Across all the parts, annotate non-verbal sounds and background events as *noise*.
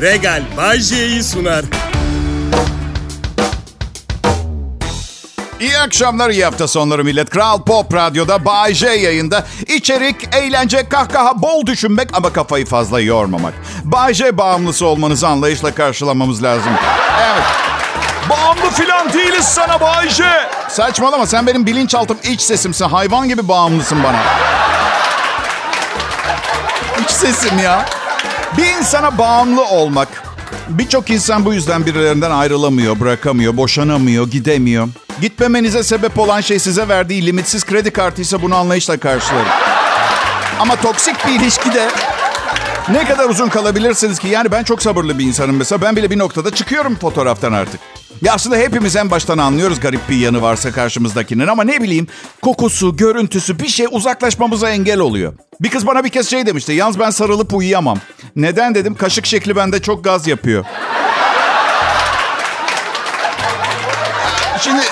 Regal Bay J'yi sunar. İyi akşamlar, iyi hafta sonları millet. Kral Pop Radyo'da Bay J yayında. İçerik, eğlence, kahkaha, bol düşünmek ama kafayı fazla yormamak. Bay J bağımlısı olmanızı anlayışla karşılamamız lazım. Evet. Bağımlı filan değiliz sana Bay J. Saçmalama sen benim bilinçaltım iç sesimsin. Hayvan gibi bağımlısın bana. İç sesim ya. Bir insana bağımlı olmak. Birçok insan bu yüzden birilerinden ayrılamıyor, bırakamıyor, boşanamıyor, gidemiyor. Gitmemenize sebep olan şey size verdiği limitsiz kredi kartıysa bunu anlayışla karşılarım. Ama toksik bir ilişkide ne kadar uzun kalabilirsiniz ki? Yani ben çok sabırlı bir insanım mesela. Ben bile bir noktada çıkıyorum fotoğraftan artık. Ya aslında hepimiz en baştan anlıyoruz garip bir yanı varsa karşımızdakinin ama ne bileyim kokusu, görüntüsü bir şey uzaklaşmamıza engel oluyor. Bir kız bana bir kez şey demişti. Yalnız ben sarılıp uyuyamam. Neden dedim? Kaşık şekli bende çok gaz yapıyor. Şimdi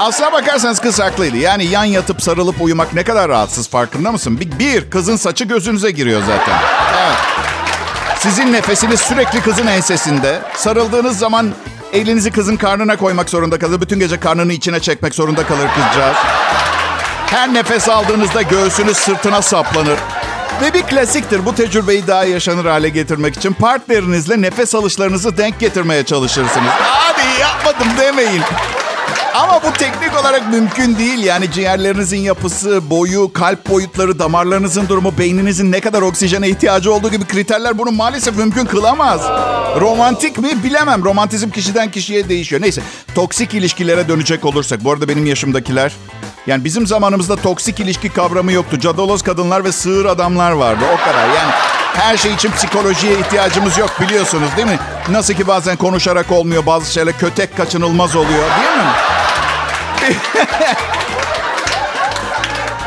aslına bakarsanız kız haklıydı. Yani yan yatıp sarılıp uyumak ne kadar rahatsız farkında mısın? Bir, bir kızın saçı gözünüze giriyor zaten. Evet. Sizin nefesiniz sürekli kızın ensesinde. Sarıldığınız zaman elinizi kızın karnına koymak zorunda kalır. Bütün gece karnını içine çekmek zorunda kalır kızcağız. Her nefes aldığınızda göğsünüz sırtına saplanır. Ve bir klasiktir bu tecrübeyi daha yaşanır hale getirmek için partnerinizle nefes alışlarınızı denk getirmeye çalışırsınız. Hadi yapmadım demeyin. Ama bu teknik olarak mümkün değil. Yani ciğerlerinizin yapısı, boyu, kalp boyutları, damarlarınızın durumu, beyninizin ne kadar oksijene ihtiyacı olduğu gibi kriterler bunu maalesef mümkün kılamaz. Romantik mi bilemem. Romantizm kişiden kişiye değişiyor. Neyse toksik ilişkilere dönecek olursak. Bu arada benim yaşımdakiler yani bizim zamanımızda toksik ilişki kavramı yoktu. Cadaloz kadınlar ve sığır adamlar vardı. O kadar. Yani her şey için psikolojiye ihtiyacımız yok biliyorsunuz değil mi? Nasıl ki bazen konuşarak olmuyor, bazı şeyler kötek kaçınılmaz oluyor değil mi? *laughs*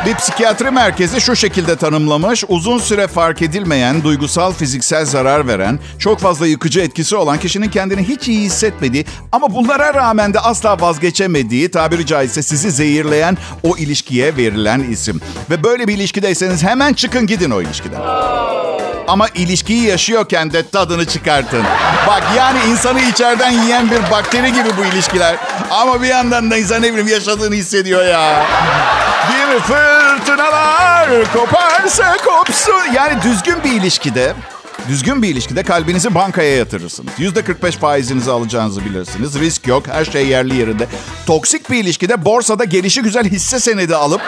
Bir psikiyatri merkezi şu şekilde tanımlamış. Uzun süre fark edilmeyen, duygusal, fiziksel zarar veren, çok fazla yıkıcı etkisi olan kişinin kendini hiç iyi hissetmediği ama bunlara rağmen de asla vazgeçemediği, tabiri caizse sizi zehirleyen o ilişkiye verilen isim. Ve böyle bir ilişkideyseniz hemen çıkın gidin o ilişkiden. Ama ilişkiyi yaşıyorken de tadını çıkartın. Bak yani insanı içeriden yiyen bir bakteri gibi bu ilişkiler. Ama bir yandan da insan ne bileyim yaşadığını hissediyor ya. Mi? Fırtınalar koparsa kopsun. Yani düzgün bir ilişkide Düzgün bir ilişkide kalbinizi bankaya yatırırsınız. Yüzde 45 faizinizi alacağınızı bilirsiniz. Risk yok. Her şey yerli yerinde. Toksik bir ilişkide borsada gelişi güzel hisse senedi alıp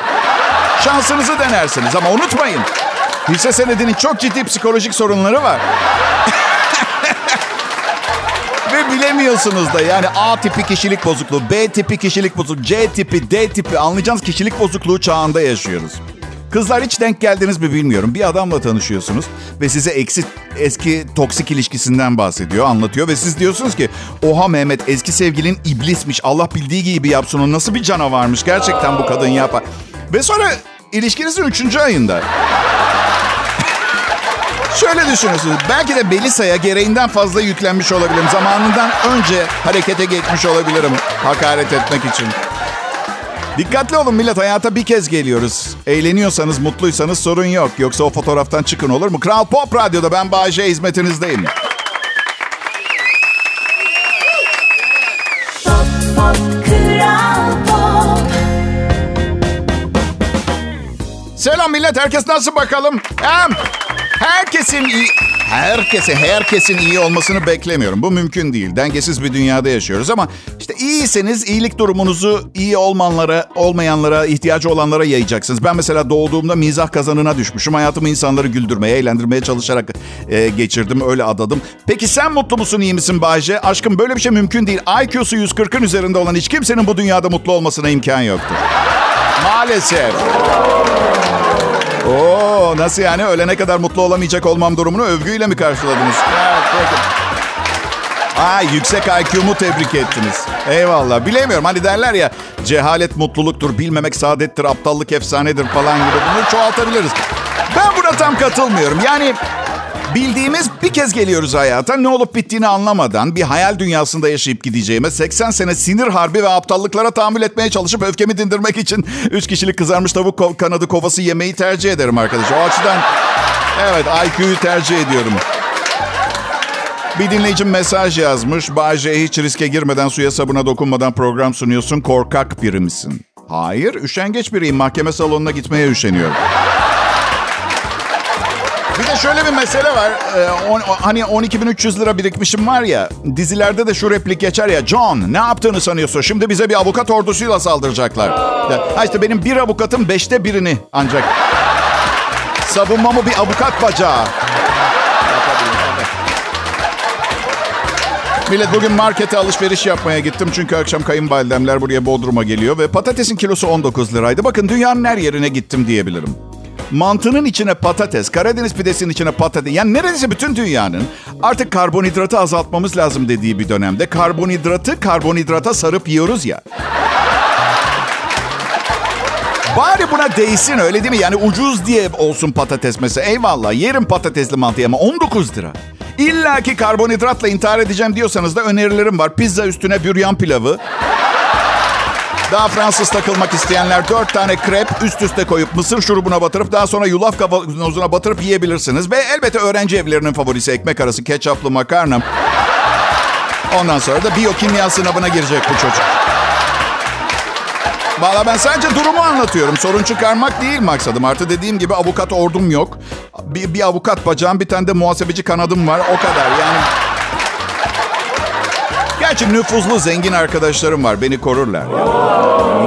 şansınızı denersiniz. Ama unutmayın. Hisse senedinin çok ciddi psikolojik sorunları var. Ve bilemiyorsunuz da yani A tipi kişilik bozukluğu, B tipi kişilik bozukluğu, C tipi, D tipi anlayacağınız kişilik bozukluğu çağında yaşıyoruz. Kızlar hiç denk geldiniz mi bilmiyorum. Bir adamla tanışıyorsunuz ve size eksi, eski toksik ilişkisinden bahsediyor, anlatıyor. Ve siz diyorsunuz ki oha Mehmet eski sevgilin iblismiş. Allah bildiği gibi yapsın o nasıl bir canavarmış. Gerçekten bu kadın yapar. Ve sonra ilişkinizin üçüncü ayında Şöyle düşünürsünüz. Belki de Belisa'ya gereğinden fazla yüklenmiş olabilirim. Zamanından önce harekete geçmiş olabilirim hakaret etmek için. Dikkatli olun millet hayata bir kez geliyoruz. Eğleniyorsanız, mutluysanız sorun yok. Yoksa o fotoğraftan çıkın olur mu? Kral Pop Radyo'da ben Bayece hizmetinizdeyim. Selam millet, herkes nasıl bakalım? Hem herkesin iyi... Herkese, herkesin iyi olmasını beklemiyorum. Bu mümkün değil. Dengesiz bir dünyada yaşıyoruz ama işte iyiyseniz iyilik durumunuzu iyi olmanlara, olmayanlara, ihtiyacı olanlara yayacaksınız. Ben mesela doğduğumda mizah kazanına düşmüşüm. Hayatımı insanları güldürmeye, eğlendirmeye çalışarak e, geçirdim. Öyle adadım. Peki sen mutlu musun, iyi misin Bayce? Aşkım böyle bir şey mümkün değil. IQ'su 140'ın üzerinde olan hiç kimsenin bu dünyada mutlu olmasına imkan yoktur. Maalesef. Oo, nasıl yani? Ölene kadar mutlu olamayacak olmam durumunu övgüyle mi karşıladınız? Evet, peki. Aa, yüksek IQ'mu tebrik ettiniz. Eyvallah. Bilemiyorum. Hani derler ya cehalet mutluluktur, bilmemek saadettir, aptallık efsanedir falan gibi. Bunu çoğaltabiliriz. Ben buna tam katılmıyorum. Yani Bildiğimiz bir kez geliyoruz hayata. Ne olup bittiğini anlamadan bir hayal dünyasında yaşayıp gideceğime 80 sene sinir harbi ve aptallıklara tahammül etmeye çalışıp öfkemi dindirmek için 3 kişilik kızarmış tavuk kanadı kovası yemeyi tercih ederim arkadaş. O açıdan evet IQ'yu tercih ediyorum. Bir dinleyicim mesaj yazmış. Bayce hiç riske girmeden suya sabuna dokunmadan program sunuyorsun. Korkak biri misin? Hayır, üşengeç biriyim. Mahkeme salonuna gitmeye üşeniyorum. Bir de şöyle bir mesele var. Ee, on, hani 12.300 lira birikmişim var ya. Dizilerde de şu replik geçer ya. John ne yaptığını sanıyorsun? Şimdi bize bir avukat ordusuyla saldıracaklar. Ha işte benim bir avukatım beşte birini ancak. Savunmamı bir avukat bacağı. Millet bugün markete alışveriş yapmaya gittim. Çünkü akşam kayınvalidemler buraya Bodrum'a geliyor. Ve patatesin kilosu 19 liraydı. Bakın dünyanın her yerine gittim diyebilirim. Mantının içine patates, Karadeniz pidesinin içine patates. Yani neredeyse bütün dünyanın artık karbonhidratı azaltmamız lazım dediği bir dönemde karbonhidratı karbonhidrata sarıp yiyoruz ya. Bari buna değsin öyle değil mi? Yani ucuz diye olsun patates mesela. Eyvallah yerim patatesli mantıyı ama 19 lira. İlla ki karbonhidratla intihar edeceğim diyorsanız da önerilerim var. Pizza üstüne büryan pilavı. Daha Fransız takılmak isteyenler dört tane krep üst üste koyup mısır şurubuna batırıp daha sonra yulaf kavanozuna batırıp yiyebilirsiniz. Ve elbette öğrenci evlerinin favorisi ekmek arası ketçaplı makarna. Ondan sonra da biyokimya sınavına girecek bu çocuk. Valla ben sadece durumu anlatıyorum. Sorun çıkarmak değil maksadım. Artı dediğim gibi avukat ordum yok. Bir, bir avukat bacağım, bir tane de muhasebeci kanadım var. O kadar yani. Gerçi nüfuzlu zengin arkadaşlarım var. Beni korurlar.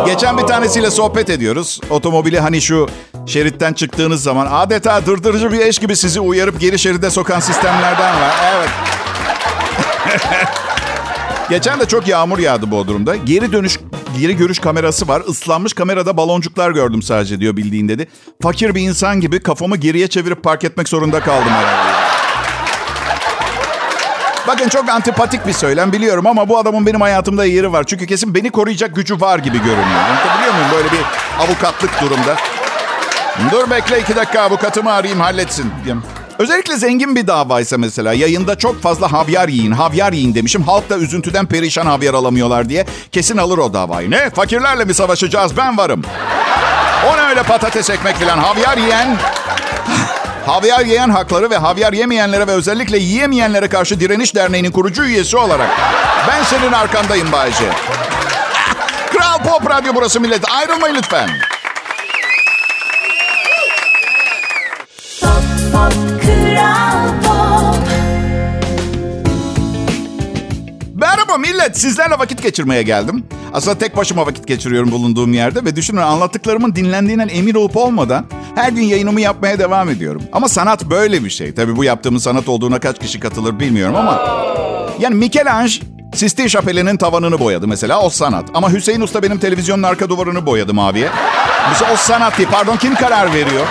Geçen bir tanesiyle sohbet ediyoruz. Otomobili hani şu şeritten çıktığınız zaman adeta dırdırıcı bir eş gibi sizi uyarıp geri şeride sokan sistemlerden var. Evet. *laughs* Geçen de çok yağmur yağdı Bodrum'da. Geri dönüş geri görüş kamerası var. Islanmış kamerada baloncuklar gördüm sadece diyor bildiğin dedi. Fakir bir insan gibi kafamı geriye çevirip park etmek zorunda kaldım herhalde. Bakın çok antipatik bir söylem biliyorum ama bu adamın benim hayatımda yeri var. Çünkü kesin beni koruyacak gücü var gibi görünüyor. Anlatabiliyor muyum böyle bir avukatlık durumda? Dur bekle iki dakika avukatımı arayayım halletsin. Özellikle zengin bir davaysa mesela yayında çok fazla havyar yiyin, havyar yiyin demişim. Halk da üzüntüden perişan havyar alamıyorlar diye kesin alır o davayı. Ne? Fakirlerle mi savaşacağız? Ben varım. O ne öyle patates ekmek falan? Havyar yiyen... Havyar yiyen hakları ve havyar yemeyenlere ve özellikle yiyemeyenlere karşı direniş derneğinin kurucu üyesi olarak ben senin arkandayım Bayce. Kral Pop Radyo burası millet. Ayrılmayın lütfen. Pop, pop, Merhaba millet. Sizlerle vakit geçirmeye geldim. Aslında tek başıma vakit geçiriyorum bulunduğum yerde ve düşünün anlattıklarımın dinlendiğinden emin olup olmadan her gün yayınımı yapmaya devam ediyorum. Ama sanat böyle bir şey. Tabii bu yaptığımın sanat olduğuna kaç kişi katılır bilmiyorum ama yani Michelangelo Sistine Şapeli'nin tavanını boyadı mesela o sanat. Ama Hüseyin Usta benim televizyonun arka duvarını boyadı maviye. Mesela o sanat değil. Pardon kim karar veriyor?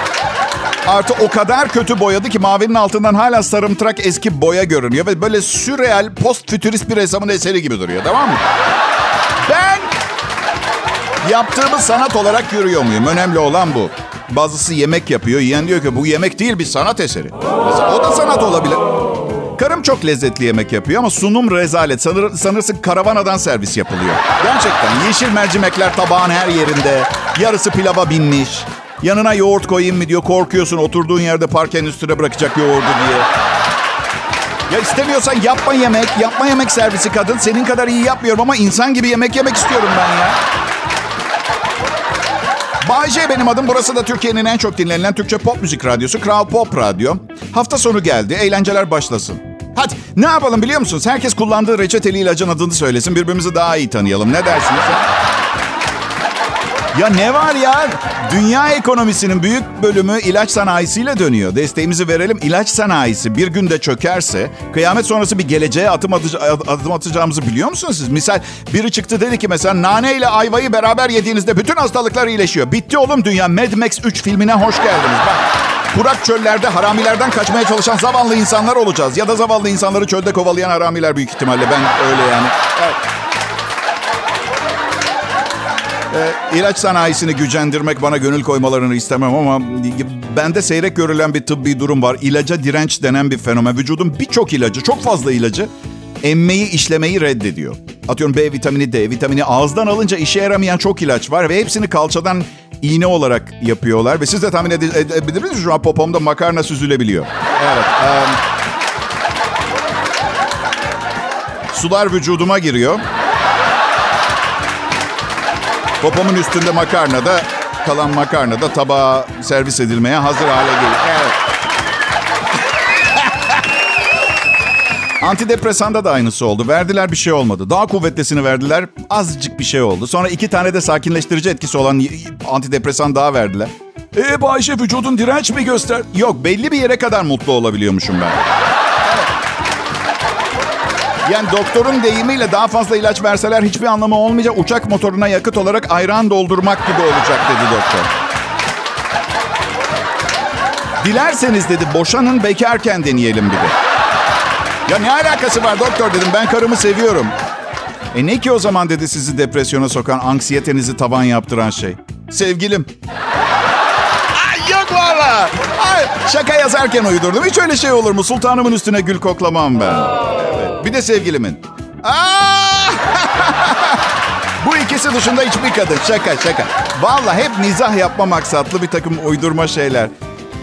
Artı o kadar kötü boyadı ki mavinin altından hala sarımtırak eski boya görünüyor. Ve böyle sürreal, post fütürist bir ressamın eseri gibi duruyor tamam mı? Ben yaptığımı sanat olarak görüyor muyum? Önemli olan bu. Bazısı yemek yapıyor. Yiyen diyor ki bu yemek değil bir sanat eseri. Mesela o da sanat olabilir. Karım çok lezzetli yemek yapıyor ama sunum rezalet. Sanır, sanırsın karavanadan servis yapılıyor. Gerçekten yeşil mercimekler tabağın her yerinde. Yarısı pilava binmiş. Yanına yoğurt koyayım mı diyor. Korkuyorsun oturduğun yerde parkenin üstüne bırakacak yoğurdu diye. Ya istemiyorsan yapma yemek. Yapma yemek servisi kadın. Senin kadar iyi yapmıyorum ama insan gibi yemek yemek istiyorum ben ya. Bay J benim adım. Burası da Türkiye'nin en çok dinlenilen Türkçe pop müzik radyosu. Kral Pop Radyo. Hafta sonu geldi. Eğlenceler başlasın. Hadi ne yapalım biliyor musunuz? Herkes kullandığı reçeteli ilacın adını söylesin. Birbirimizi daha iyi tanıyalım. Ne dersiniz? Ya ne var ya? Dünya ekonomisinin büyük bölümü ilaç sanayisiyle dönüyor. Desteğimizi verelim. İlaç sanayisi bir günde çökerse kıyamet sonrası bir geleceğe adım, atıca- adım atacağımızı biliyor musunuz siz? Misal biri çıktı dedi ki mesela nane ile ayvayı beraber yediğinizde bütün hastalıklar iyileşiyor. Bitti oğlum dünya. Mad Max 3 filmine hoş geldiniz. Bak kurak çöllerde haramilerden kaçmaya çalışan zavallı insanlar olacağız. Ya da zavallı insanları çölde kovalayan haramiler büyük ihtimalle. Ben öyle yani. Evet. E, ilaç sanayisini gücendirmek bana gönül koymalarını istemem ama bende seyrek görülen bir tıbbi durum var. İlaca direnç denen bir fenomen. Vücudun birçok ilacı, çok fazla ilacı emmeyi, işlemeyi reddediyor. Atıyorum B vitamini, D vitamini ağızdan alınca işe yaramayan çok ilaç var ve hepsini kalçadan iğne olarak yapıyorlar. Ve siz de tahmin edebilirsiniz şu an popomda makarna süzülebiliyor. Evet. Um, sular vücuduma giriyor. Popomun üstünde makarna da kalan makarna da tabağa servis edilmeye hazır hale geliyor. Evet. *laughs* Antidepresanda da aynısı oldu. Verdiler bir şey olmadı. Daha kuvvetlisini verdiler. Azıcık bir şey oldu. Sonra iki tane de sakinleştirici etkisi olan antidepresan daha verdiler. E Bayşe vücudun direnç mi göster? Yok belli bir yere kadar mutlu olabiliyormuşum ben. Yani doktorun deyimiyle daha fazla ilaç verseler hiçbir anlamı olmayacak. Uçak motoruna yakıt olarak ayran doldurmak gibi olacak dedi doktor. Dilerseniz dedi boşanın bekarken deneyelim bir. Ya ne alakası var doktor dedim ben karımı seviyorum. E ne ki o zaman dedi sizi depresyona sokan, anksiyetenizi tavan yaptıran şey. Sevgilim. Ay yok valla. Şaka yazarken uydurdum. Hiç öyle şey olur mu? Sultanımın üstüne gül koklamam ben. Bir de sevgilimin. *laughs* Bu ikisi dışında hiçbir kadın. Şaka şaka. Valla hep mizah yapma maksatlı bir takım uydurma şeyler.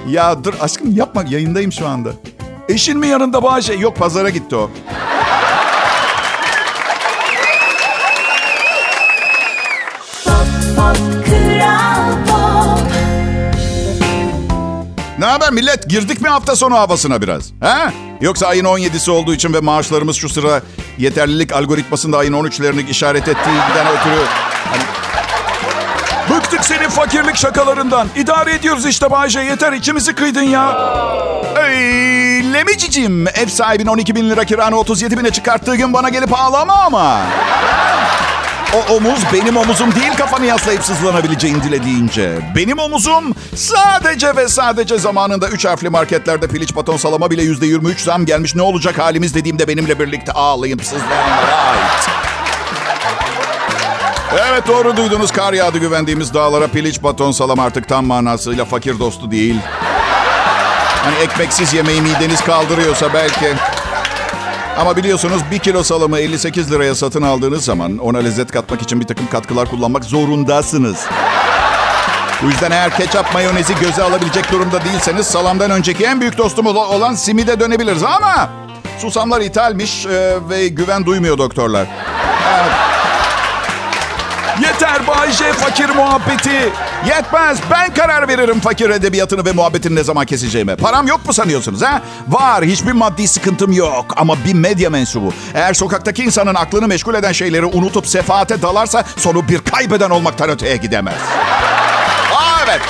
Ya dur aşkım yapma yayındayım şu anda. Eşin mi yanında Bahçe? Yok pazara gitti o. Ne haber millet? Girdik mi hafta sonu havasına biraz? He? Yoksa ayın 17'si olduğu için ve maaşlarımız şu sıra yeterlilik algoritmasında ayın 13'lerini işaret ettiğinden ötürü... Hani... Bıktık senin fakirlik şakalarından. İdare ediyoruz işte Bayce. Yeter içimizi kıydın ya. Ey, Lemiciciğim. Ev sahibin 12 bin lira kiranı 37 bine çıkarttığı gün bana gelip ağlama ama. O omuz benim omuzum değil kafanı yaslayıp sızlanabileceğin dilediğince. Benim omuzum sadece ve sadece zamanında 3 harfli marketlerde piliç baton salama bile %23 zam gelmiş. Ne olacak halimiz dediğimde benimle birlikte ağlayıp sızlayanlara ait. Evet doğru duydunuz. Kar yağdı güvendiğimiz dağlara piliç baton salam artık tam manasıyla fakir dostu değil. Hani ekmeksiz yemeği mideniz kaldırıyorsa belki. Ama biliyorsunuz bir kilo salamı 58 liraya satın aldığınız zaman ona lezzet katmak için bir takım katkılar kullanmak zorundasınız. Bu yüzden eğer ketçap mayonezi göze alabilecek durumda değilseniz salamdan önceki en büyük dostumuz olan simide dönebiliriz. Ama susamlar ithalmiş e, ve güven duymuyor doktorlar. Evet. Yeter Bayce fakir muhabbeti. Yetmez. Ben karar veririm fakir edebiyatını ve muhabbetini ne zaman keseceğime. Param yok mu sanıyorsunuz ha? Var. Hiçbir maddi sıkıntım yok. Ama bir medya mensubu. Eğer sokaktaki insanın aklını meşgul eden şeyleri unutup sefaate dalarsa sonu bir kaybeden olmaktan öteye gidemez. Aa, evet.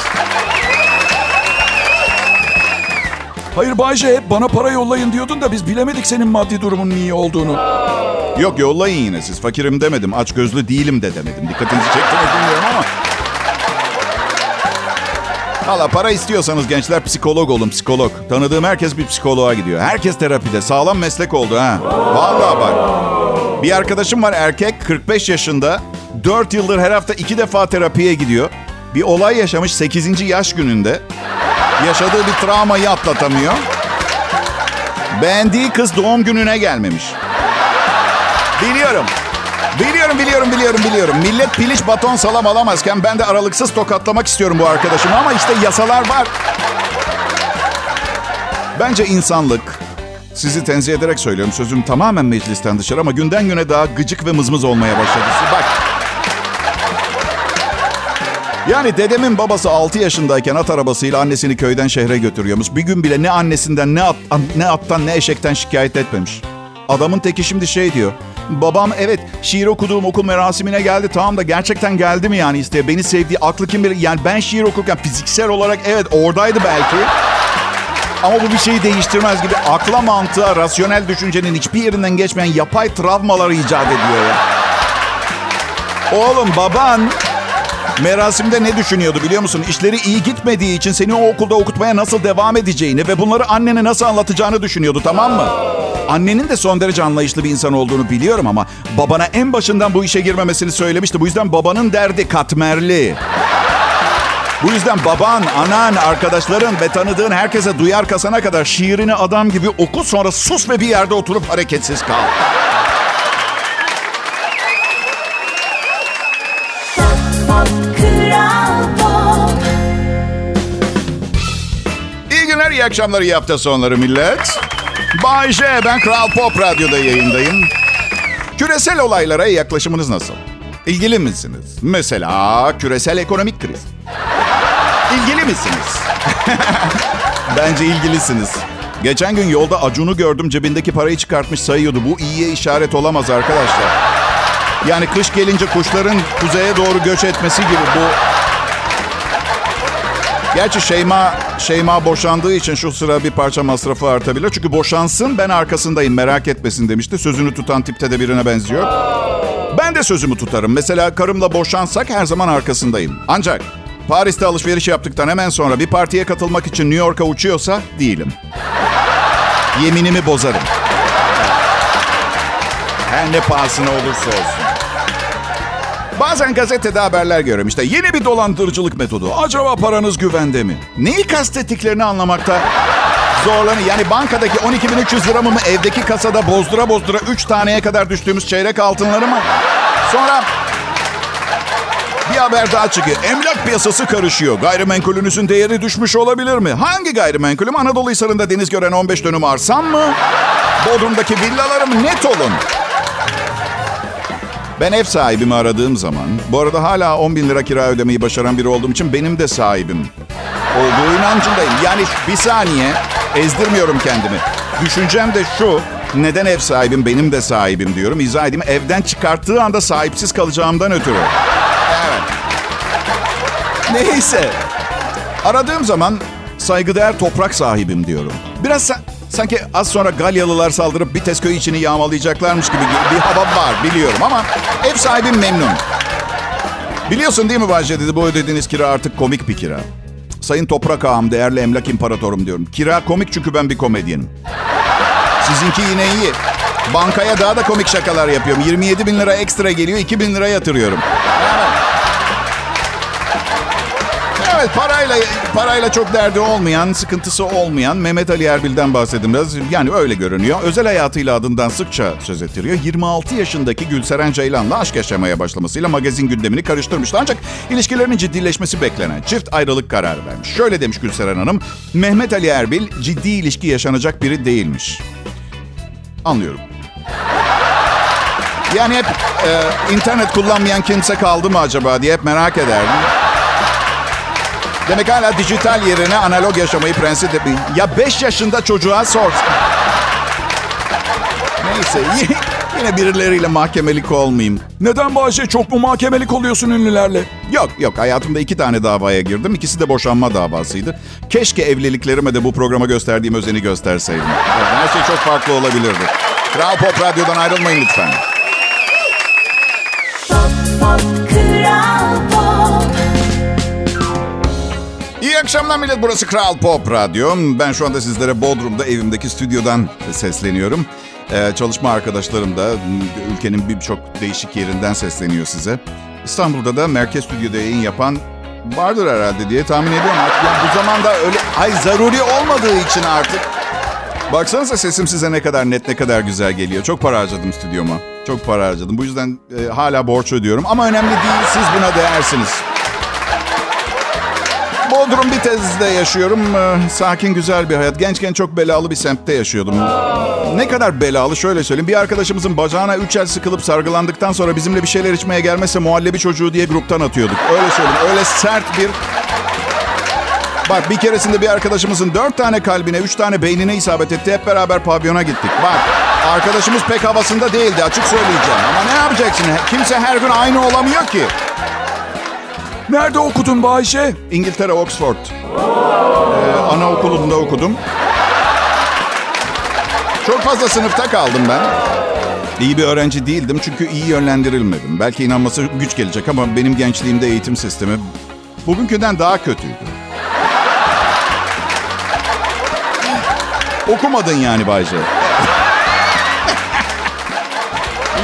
Hayır Bayce hep bana para yollayın diyordun da biz bilemedik senin maddi durumun iyi olduğunu. Yok yollayın yine siz. Fakirim demedim. Aç gözlü değilim de demedim. Dikkatinizi çekti mi bilmiyorum ama. Valla para istiyorsanız gençler psikolog olun psikolog. Tanıdığım herkes bir psikoloğa gidiyor. Herkes terapide. Sağlam meslek oldu ha. Valla bak. Bir arkadaşım var erkek 45 yaşında. 4 yıldır her hafta 2 defa terapiye gidiyor. Bir olay yaşamış 8. yaş gününde. Yaşadığı bir travmayı atlatamıyor. Beğendiği kız doğum gününe gelmemiş. Biliyorum. Biliyorum, biliyorum, biliyorum, biliyorum. Millet piliç baton salam alamazken ben de aralıksız tokatlamak istiyorum bu arkadaşımı ama işte yasalar var. Bence insanlık, sizi tenzih ederek söylüyorum sözüm tamamen meclisten dışarı ama günden güne daha gıcık ve mızmız olmaya başladı. Bak. Yani dedemin babası 6 yaşındayken at arabasıyla annesini köyden şehre götürüyormuş. Bir gün bile ne annesinden ne, at, ne attan ne eşekten şikayet etmemiş. Adamın teki şimdi şey diyor. Babam evet şiir okuduğum okul merasimine geldi. Tamam da gerçekten geldi mi yani isteye? Beni sevdiği aklı kim bilir. Yani ben şiir okurken fiziksel olarak evet oradaydı belki. Ama bu bir şeyi değiştirmez gibi akla mantığa, rasyonel düşüncenin hiçbir yerinden geçmeyen yapay travmaları icat ediyor ya. Oğlum baban merasimde ne düşünüyordu biliyor musun? İşleri iyi gitmediği için seni o okulda okutmaya nasıl devam edeceğini ve bunları annene nasıl anlatacağını düşünüyordu tamam mı? Annenin de son derece anlayışlı bir insan olduğunu biliyorum ama babana en başından bu işe girmemesini söylemişti. Bu yüzden babanın derdi katmerli. Bu yüzden baban, anan, arkadaşların ve tanıdığın herkese duyar kasana kadar şiirini adam gibi oku sonra sus ve bir yerde oturup hareketsiz kal. Akşamlar, iyi hafta sonları millet. Bay J, ben Kral Pop Radyo'da yayındayım. Küresel olaylara yaklaşımınız nasıl? İlgili misiniz? Mesela küresel ekonomik kriz. İlgili misiniz? *laughs* Bence ilgilisiniz. Geçen gün yolda Acun'u gördüm cebindeki parayı çıkartmış sayıyordu. Bu iyiye işaret olamaz arkadaşlar. Yani kış gelince kuşların kuzeye doğru göç etmesi gibi bu... Gerçi Şeyma, Şeyma boşandığı için şu sıra bir parça masrafı artabilir. Çünkü boşansın ben arkasındayım merak etmesin demişti. Sözünü tutan tipte de birine benziyor. Ben de sözümü tutarım. Mesela karımla boşansak her zaman arkasındayım. Ancak Paris'te alışveriş yaptıktan hemen sonra bir partiye katılmak için New York'a uçuyorsa değilim. Yeminimi bozarım. Her ne pahasına olursa olsun. Bazen gazetede haberler görüyorum. İşte yeni bir dolandırıcılık metodu. Acaba paranız güvende mi? Neyi kastettiklerini anlamakta zorlanıyor. Yani bankadaki 12.300 lira mı evdeki kasada bozdura bozdura 3 taneye kadar düştüğümüz çeyrek altınları mı? Sonra bir haber daha çıkıyor. Emlak piyasası karışıyor. Gayrimenkulünüzün değeri düşmüş olabilir mi? Hangi gayrimenkulüm? Anadolu Hisarı'nda deniz gören 15 dönüm arsam mı? Bodrum'daki villalarım net olun. Ben ev sahibimi aradığım zaman, bu arada hala 10 bin lira kira ödemeyi başaran biri olduğum için benim de sahibim olduğu inancındayım. Yani bir saniye ezdirmiyorum kendimi. Düşüncem de şu, neden ev sahibim benim de sahibim diyorum. İzah edeyim, evden çıkarttığı anda sahipsiz kalacağımdan ötürü. Evet. Neyse. Aradığım zaman saygıdeğer toprak sahibim diyorum. Biraz sa- sanki az sonra Galyalılar saldırıp Bitezköy içini yağmalayacaklarmış gibi bir hava var biliyorum ama ev sahibim memnun. Biliyorsun değil mi Bahçe dedi bu ödediğiniz kira artık komik bir kira. Sayın Toprak Ağam, değerli emlak imparatorum diyorum. Kira komik çünkü ben bir komedyenim. Sizinki yine iyi. Bankaya daha da komik şakalar yapıyorum. 27 bin lira ekstra geliyor, 2 bin lira yatırıyorum. Evet. Parayla parayla çok derdi olmayan, sıkıntısı olmayan Mehmet Ali Erbil'den bahsedin biraz. Yani öyle görünüyor. Özel hayatıyla adından sıkça söz ettiriyor. 26 yaşındaki Gülseren Ceylan'la aşk yaşamaya başlamasıyla magazin gündemini karıştırmıştı. Ancak ilişkilerinin ciddileşmesi beklenen çift ayrılık kararı vermiş. Şöyle demiş Gülseren Hanım. Mehmet Ali Erbil ciddi ilişki yaşanacak biri değilmiş. Anlıyorum. Yani hep e, internet kullanmayan kimse kaldı mı acaba diye hep merak ederdim. Demek hala dijital yerine analog yaşamayı prensip etti. Ya 5 yaşında çocuğa sor. Neyse *laughs* yine birileriyle mahkemelik olmayayım. Neden Bahçe çok mu mahkemelik oluyorsun ünlülerle? Yok yok hayatımda iki tane davaya girdim. İkisi de boşanma davasıydı. Keşke evliliklerime de bu programa gösterdiğim özeni gösterseydim. Evet, her şey çok farklı olabilirdi. Kral Pop Radyo'dan ayrılmayın lütfen. Pop, pop, akşamlar millet. Burası Kral Pop Radyo. Ben şu anda sizlere Bodrum'da evimdeki stüdyodan sesleniyorum. Ee, çalışma arkadaşlarım da ülkenin birçok değişik yerinden sesleniyor size. İstanbul'da da merkez stüdyoda yayın yapan vardır herhalde diye tahmin ediyorum. Artık yani bu zamanda öyle ay zaruri olmadığı için artık. Baksanıza sesim size ne kadar net, ne kadar güzel geliyor. Çok para harcadım stüdyoma. Çok para harcadım. Bu yüzden e, hala borç ödüyorum. Ama önemli değil, siz buna değersiniz. Bodrum Bitez'de yaşıyorum. Ee, Sakin güzel bir hayat. Gençken çok belalı bir semtte yaşıyordum. Ne kadar belalı şöyle söyleyeyim. Bir arkadaşımızın bacağına üç el sıkılıp sargılandıktan sonra bizimle bir şeyler içmeye gelmezse muhallebi çocuğu diye gruptan atıyorduk. Öyle söyleyeyim. Öyle sert bir... Bak bir keresinde bir arkadaşımızın dört tane kalbine, üç tane beynine isabet etti. Hep beraber pavyona gittik. Bak arkadaşımız pek havasında değildi açık söyleyeceğim. Ama ne yapacaksın? Kimse her gün aynı olamıyor ki. Nerede okudun Bayşe? İngiltere, Oxford. Ee, anaokulunda okudum. Çok fazla sınıfta kaldım ben. İyi bir öğrenci değildim çünkü iyi yönlendirilmedim. Belki inanması güç gelecek ama benim gençliğimde eğitim sistemi bugünküden daha kötüydü. Okumadın yani Bayce. *laughs*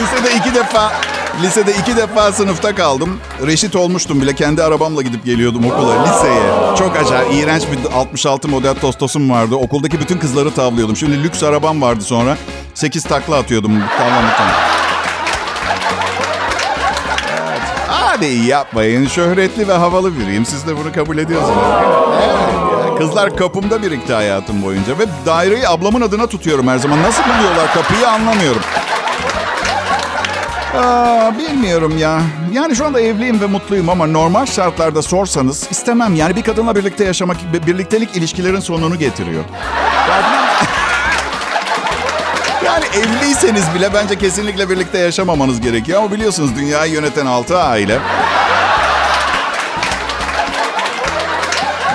Lisede iki defa Lisede iki defa sınıfta kaldım. Reşit olmuştum bile. Kendi arabamla gidip geliyordum okula, liseye. Çok acayip. iğrenç bir 66 model tostosum vardı. Okuldaki bütün kızları tavlıyordum. Şimdi lüks arabam vardı sonra. 8 takla atıyordum tavlamaktan. Evet. Hadi yapmayın. Şöhretli ve havalı biriyim. Siz de bunu kabul ediyorsunuz. Kızlar kapımda birikti hayatım boyunca. Ve daireyi ablamın adına tutuyorum her zaman. Nasıl buluyorlar kapıyı anlamıyorum. Aa, bilmiyorum ya. Yani şu anda evliyim ve mutluyum ama normal şartlarda sorsanız istemem. Yani bir kadınla birlikte yaşamak, birliktelik ilişkilerin sonunu getiriyor. *laughs* Yani evliyseniz bile bence kesinlikle birlikte yaşamamanız gerekiyor. Ama biliyorsunuz dünyayı yöneten altı aile.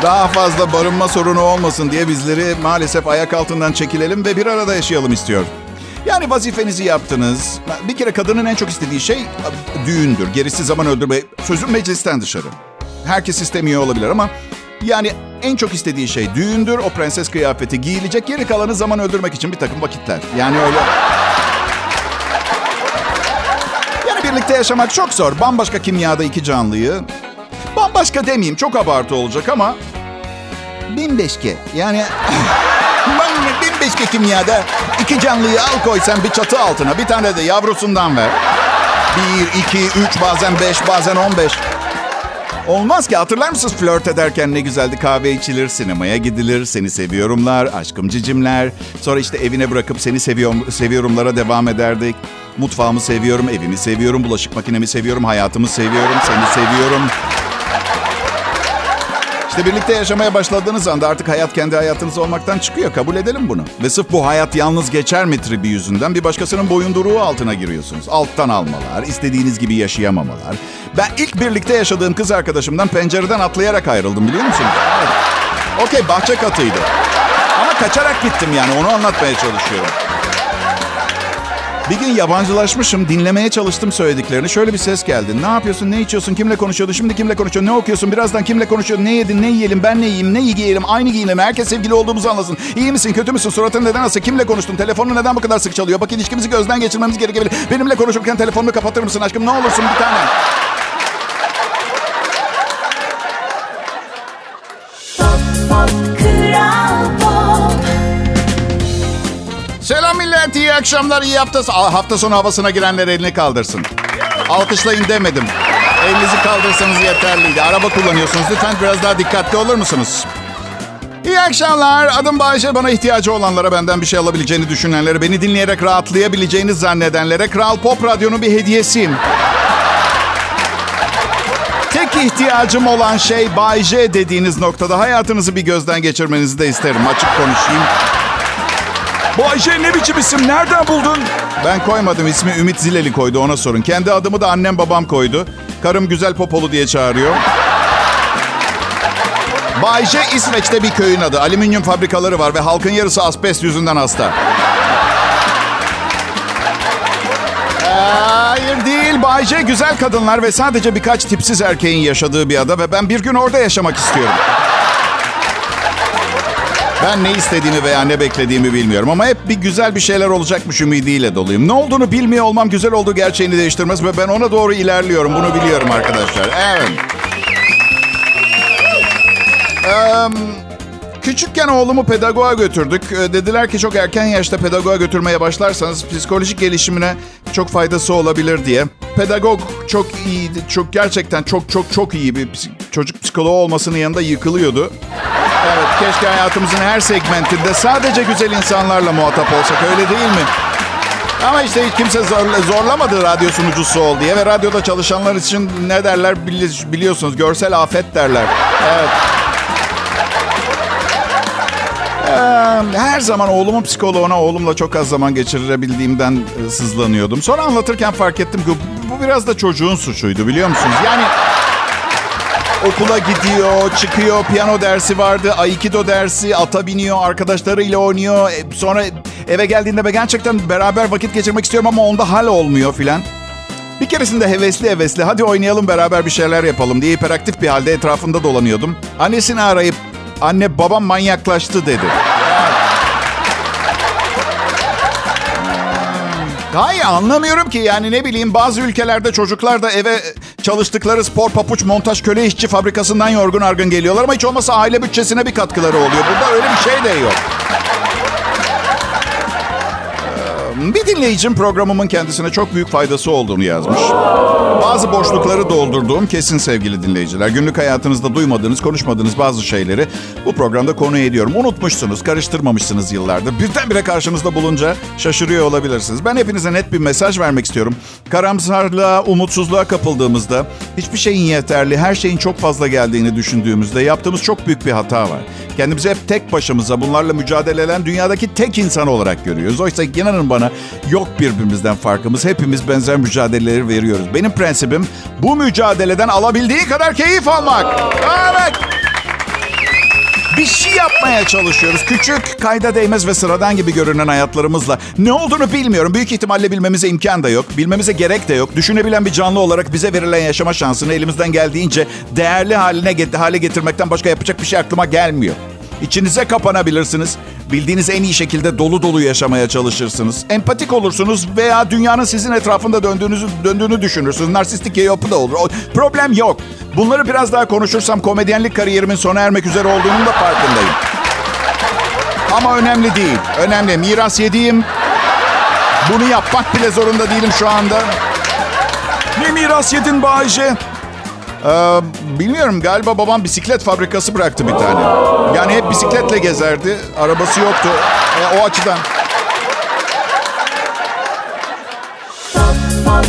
Daha fazla barınma sorunu olmasın diye bizleri maalesef ayak altından çekilelim ve bir arada yaşayalım istiyor. Yani vazifenizi yaptınız. Bir kere kadının en çok istediği şey düğündür. Gerisi zaman öldürme. Sözüm meclisten dışarı. Herkes istemiyor olabilir ama yani en çok istediği şey düğündür. O prenses kıyafeti giyilecek. Geri kalanı zaman öldürmek için bir takım vakitler. Yani öyle... Yani birlikte yaşamak çok zor. Bambaşka kimyada iki canlıyı. Bambaşka demeyeyim çok abartı olacak ama... Bin beşke. Yani... *laughs* bin beşke kimyada iki canlıyı al koy sen bir çatı altına. Bir tane de yavrusundan ver. Bir, iki, üç, bazen beş, bazen on beş. Olmaz ki hatırlar mısınız flört ederken ne güzeldi kahve içilir, sinemaya gidilir, seni seviyorumlar, aşkım cicimler. Sonra işte evine bırakıp seni seviyorum, seviyorumlara devam ederdik. Mutfağımı seviyorum, evimi seviyorum, bulaşık makinemi seviyorum, hayatımı seviyorum, seni seviyorum. İşte birlikte yaşamaya başladığınız anda artık hayat kendi hayatınız olmaktan çıkıyor. Kabul edelim bunu. Ve sırf bu hayat yalnız geçer mi tribi yüzünden bir başkasının boyunduruğu altına giriyorsunuz. Alttan almalar, istediğiniz gibi yaşayamamalar. Ben ilk birlikte yaşadığım kız arkadaşımdan pencereden atlayarak ayrıldım biliyor musunuz? Evet. Okey bahçe katıydı. Ama kaçarak gittim yani onu anlatmaya çalışıyorum. Bir gün yabancılaşmışım, dinlemeye çalıştım söylediklerini. Şöyle bir ses geldi. Ne yapıyorsun, ne içiyorsun, kimle konuşuyordun, şimdi kimle konuşuyorsun, ne okuyorsun, birazdan kimle konuşuyorsun, ne yedin, ne yiyelim, ben ne yiyeyim, ne giyelim, aynı giyinelim, herkes sevgili olduğumuzu anlasın. İyi misin, kötü müsün, suratın neden asık, kimle konuştun, telefonun neden bu kadar sık çalıyor, bak ilişkimizi gözden geçirmemiz gerekebilir. Benimle konuşurken telefonunu kapatır mısın aşkım, ne olursun bir tane. Millet, iyi akşamlar, iyi hafta, hafta sonu havasına girenler elini kaldırsın. Alkışlayın demedim. Elinizi kaldırsanız yeterliydi. Araba kullanıyorsunuz. Lütfen biraz daha dikkatli olur musunuz? İyi akşamlar. Adım Bayşe. Bana ihtiyacı olanlara, benden bir şey alabileceğini düşünenlere, beni dinleyerek rahatlayabileceğini zannedenlere Kral Pop Radyo'nun bir hediyesiyim. Tek ihtiyacım olan şey Bay J dediğiniz noktada hayatınızı bir gözden geçirmenizi de isterim. Açık konuşayım. Bu Ayşe ne biçim isim? Nereden buldun? Ben koymadım. ismi Ümit Zileli koydu ona sorun. Kendi adımı da annem babam koydu. Karım güzel popolu diye çağırıyor. Bayce İsveç'te bir köyün adı. Alüminyum fabrikaları var ve halkın yarısı asbest yüzünden hasta. Hayır değil. Bayce güzel kadınlar ve sadece birkaç tipsiz erkeğin yaşadığı bir ada ve ben bir gün orada yaşamak istiyorum. Ben ne istediğimi veya ne beklediğimi bilmiyorum ama hep bir güzel bir şeyler olacakmış ümidiyle doluyum. Ne olduğunu bilmiyor olmam güzel olduğu gerçeğini değiştirmez ve ben ona doğru ilerliyorum. Bunu biliyorum arkadaşlar. Evet. Ee, küçükken oğlumu pedagoğa götürdük. Ee, dediler ki çok erken yaşta pedagoğa götürmeye başlarsanız psikolojik gelişimine çok faydası olabilir diye. Pedagog çok iyiydi. Çok gerçekten çok çok çok iyi bir çocuk psikoloğu olmasının yanında yıkılıyordu. Evet, keşke hayatımızın her segmentinde sadece güzel insanlarla muhatap olsak, öyle değil mi? Ama işte hiç kimse zorla, zorlamadı radyo sunucusu ol diye ve radyoda çalışanlar için ne derler biliyorsunuz, görsel afet derler. Evet. Her zaman oğlumun psikoloğuna oğlumla çok az zaman geçirebildiğimden e, sızlanıyordum. Sonra anlatırken fark ettim ki bu biraz da çocuğun suçuydu biliyor musunuz? Yani okula gidiyor, çıkıyor, piyano dersi vardı, aikido dersi, ata biniyor, arkadaşlarıyla oynuyor. E, sonra eve geldiğinde ben gerçekten beraber vakit geçirmek istiyorum ama onda hal olmuyor filan. Bir keresinde hevesli hevesli hadi oynayalım beraber bir şeyler yapalım diye hiperaktif bir halde etrafında dolanıyordum. Annesini arayıp anne babam manyaklaştı dedi. Hayır anlamıyorum ki yani ne bileyim bazı ülkelerde çocuklar da eve çalıştıkları spor papuç montaj köle işçi fabrikasından yorgun argın geliyorlar ama hiç olmasa aile bütçesine bir katkıları oluyor. Burada öyle bir şey de yok. Bir dinleyicim programımın kendisine çok büyük faydası olduğunu yazmış. Bazı boşlukları doldurduğum kesin sevgili dinleyiciler. Günlük hayatınızda duymadığınız, konuşmadığınız bazı şeyleri bu programda konu ediyorum. Unutmuşsunuz, karıştırmamışsınız yıllardır. Birdenbire karşınızda bulunca şaşırıyor olabilirsiniz. Ben hepinize net bir mesaj vermek istiyorum. Karamsarlığa, umutsuzluğa kapıldığımızda, hiçbir şeyin yeterli, her şeyin çok fazla geldiğini düşündüğümüzde yaptığımız çok büyük bir hata var. Kendimizi hep tek başımıza bunlarla mücadele eden dünyadaki tek insan olarak görüyoruz. Oysa inanın bana yok birbirimizden farkımız. Hepimiz benzer mücadeleleri veriyoruz. Benim prensibim bu mücadeleden alabildiği kadar keyif almak. Evet. Bir şey yapmaya çalışıyoruz. Küçük, kayda değmez ve sıradan gibi görünen hayatlarımızla. Ne olduğunu bilmiyorum. Büyük ihtimalle bilmemize imkan da yok. Bilmemize gerek de yok. Düşünebilen bir canlı olarak bize verilen yaşama şansını elimizden geldiğince değerli haline hale getirmekten başka yapacak bir şey aklıma gelmiyor. İçinize kapanabilirsiniz. Bildiğiniz en iyi şekilde dolu dolu yaşamaya çalışırsınız. Empatik olursunuz veya dünyanın sizin etrafında döndüğünüzü döndüğünü düşünürsünüz. Narsistik yapı da olur. O, problem yok. Bunları biraz daha konuşursam komedyenlik kariyerimin sona ermek üzere olduğunun da farkındayım. Ama önemli değil. Önemli. Miras yediğim. Bunu yapmak bile zorunda değilim şu anda. Ne miras yedin Bayce? Ee, bilmiyorum galiba babam bisiklet fabrikası bıraktı bir tane. Yani hep bisikletle gezerdi. Arabası yoktu. E, o açıdan. Pop, pop,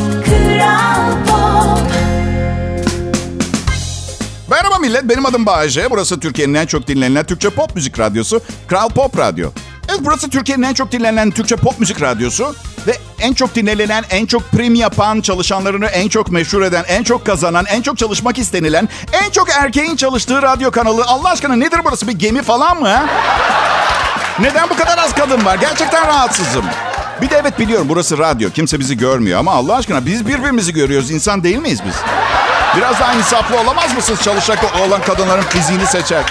millet, benim adım Bayece. Burası Türkiye'nin en çok dinlenilen Türkçe pop müzik radyosu. Kral Pop Radyo. Evet, burası Türkiye'nin en çok dinlenen Türkçe pop müzik radyosu. Ve en çok dinlenen, en çok prim yapan, çalışanlarını en çok meşhur eden, en çok kazanan, en çok çalışmak istenilen, en çok erkeğin çalıştığı radyo kanalı. Allah aşkına nedir burası? Bir gemi falan mı? Neden bu kadar az kadın var? Gerçekten rahatsızım. Bir de evet biliyorum burası radyo. Kimse bizi görmüyor ama Allah aşkına biz birbirimizi görüyoruz. İnsan değil miyiz biz? Biraz daha insaflı olamaz mısınız çalışacak olan kadınların fiziğini seçer?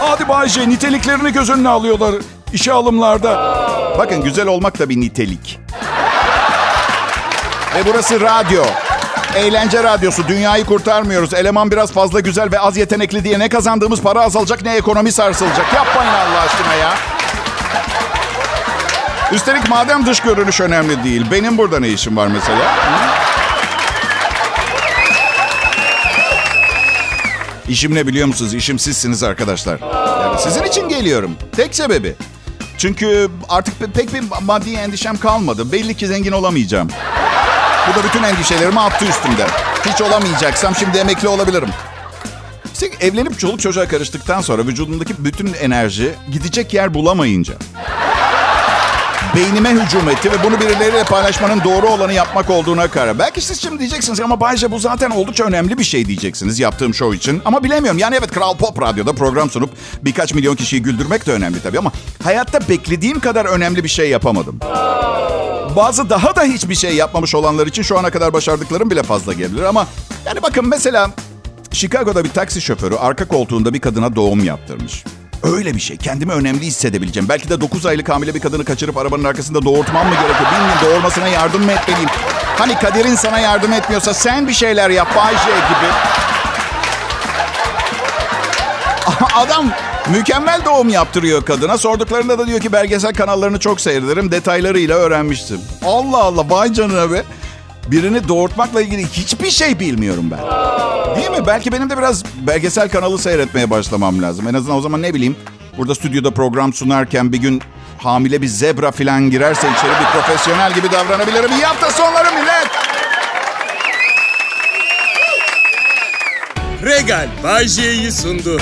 Hadi Bayce niteliklerini göz önüne alıyorlar işe alımlarda. Bakın güzel olmak da bir nitelik. Ve burası radyo. Eğlence radyosu. Dünyayı kurtarmıyoruz. Eleman biraz fazla güzel ve az yetenekli diye ne kazandığımız para azalacak ne ekonomi sarsılacak. Yapmayın Allah aşkına ya. Üstelik madem dış görünüş önemli değil. Benim burada ne işim var mesela? İşim ne biliyor musunuz? İşim sizsiniz arkadaşlar. Yani sizin için geliyorum. Tek sebebi. Çünkü artık pe- pek bir maddi endişem kalmadı. Belli ki zengin olamayacağım. Bu da bütün endişelerimi attı üstümden. Hiç olamayacaksam şimdi emekli olabilirim. İşte evlenip çoluk çocuğa karıştıktan sonra vücudumdaki bütün enerji gidecek yer bulamayınca beynime hücum etti ve bunu birileriyle paylaşmanın doğru olanı yapmak olduğuna karar. Belki siz şimdi diyeceksiniz ama Bayce bu zaten oldukça önemli bir şey diyeceksiniz yaptığım show için. Ama bilemiyorum. Yani evet Kral Pop Radyo'da program sunup birkaç milyon kişiyi güldürmek de önemli tabii ama hayatta beklediğim kadar önemli bir şey yapamadım. Bazı daha da hiçbir şey yapmamış olanlar için şu ana kadar başardıklarım bile fazla gelebilir ama yani bakın mesela Chicago'da bir taksi şoförü arka koltuğunda bir kadına doğum yaptırmış. Öyle bir şey. Kendimi önemli hissedebileceğim. Belki de 9 aylık hamile bir kadını kaçırıp arabanın arkasında doğurtmam mı gerekiyor? Bilmiyorum doğurmasına yardım mı etmeliyim? Hani kaderin sana yardım etmiyorsa sen bir şeyler yap Bayce gibi. *laughs* Adam mükemmel doğum yaptırıyor kadına. Sorduklarında da diyor ki belgesel kanallarını çok seyrederim. Detaylarıyla öğrenmiştim. Allah Allah vay canına be. Birini doğurtmakla ilgili hiçbir şey bilmiyorum ben. Değil mi? Belki benim de biraz belgesel kanalı seyretmeye başlamam lazım. En azından o zaman ne bileyim. Burada stüdyoda program sunarken bir gün hamile bir zebra falan girerse içeri bir profesyonel gibi davranabilirim. İyi hafta sonları millet. Regal Bay sundu.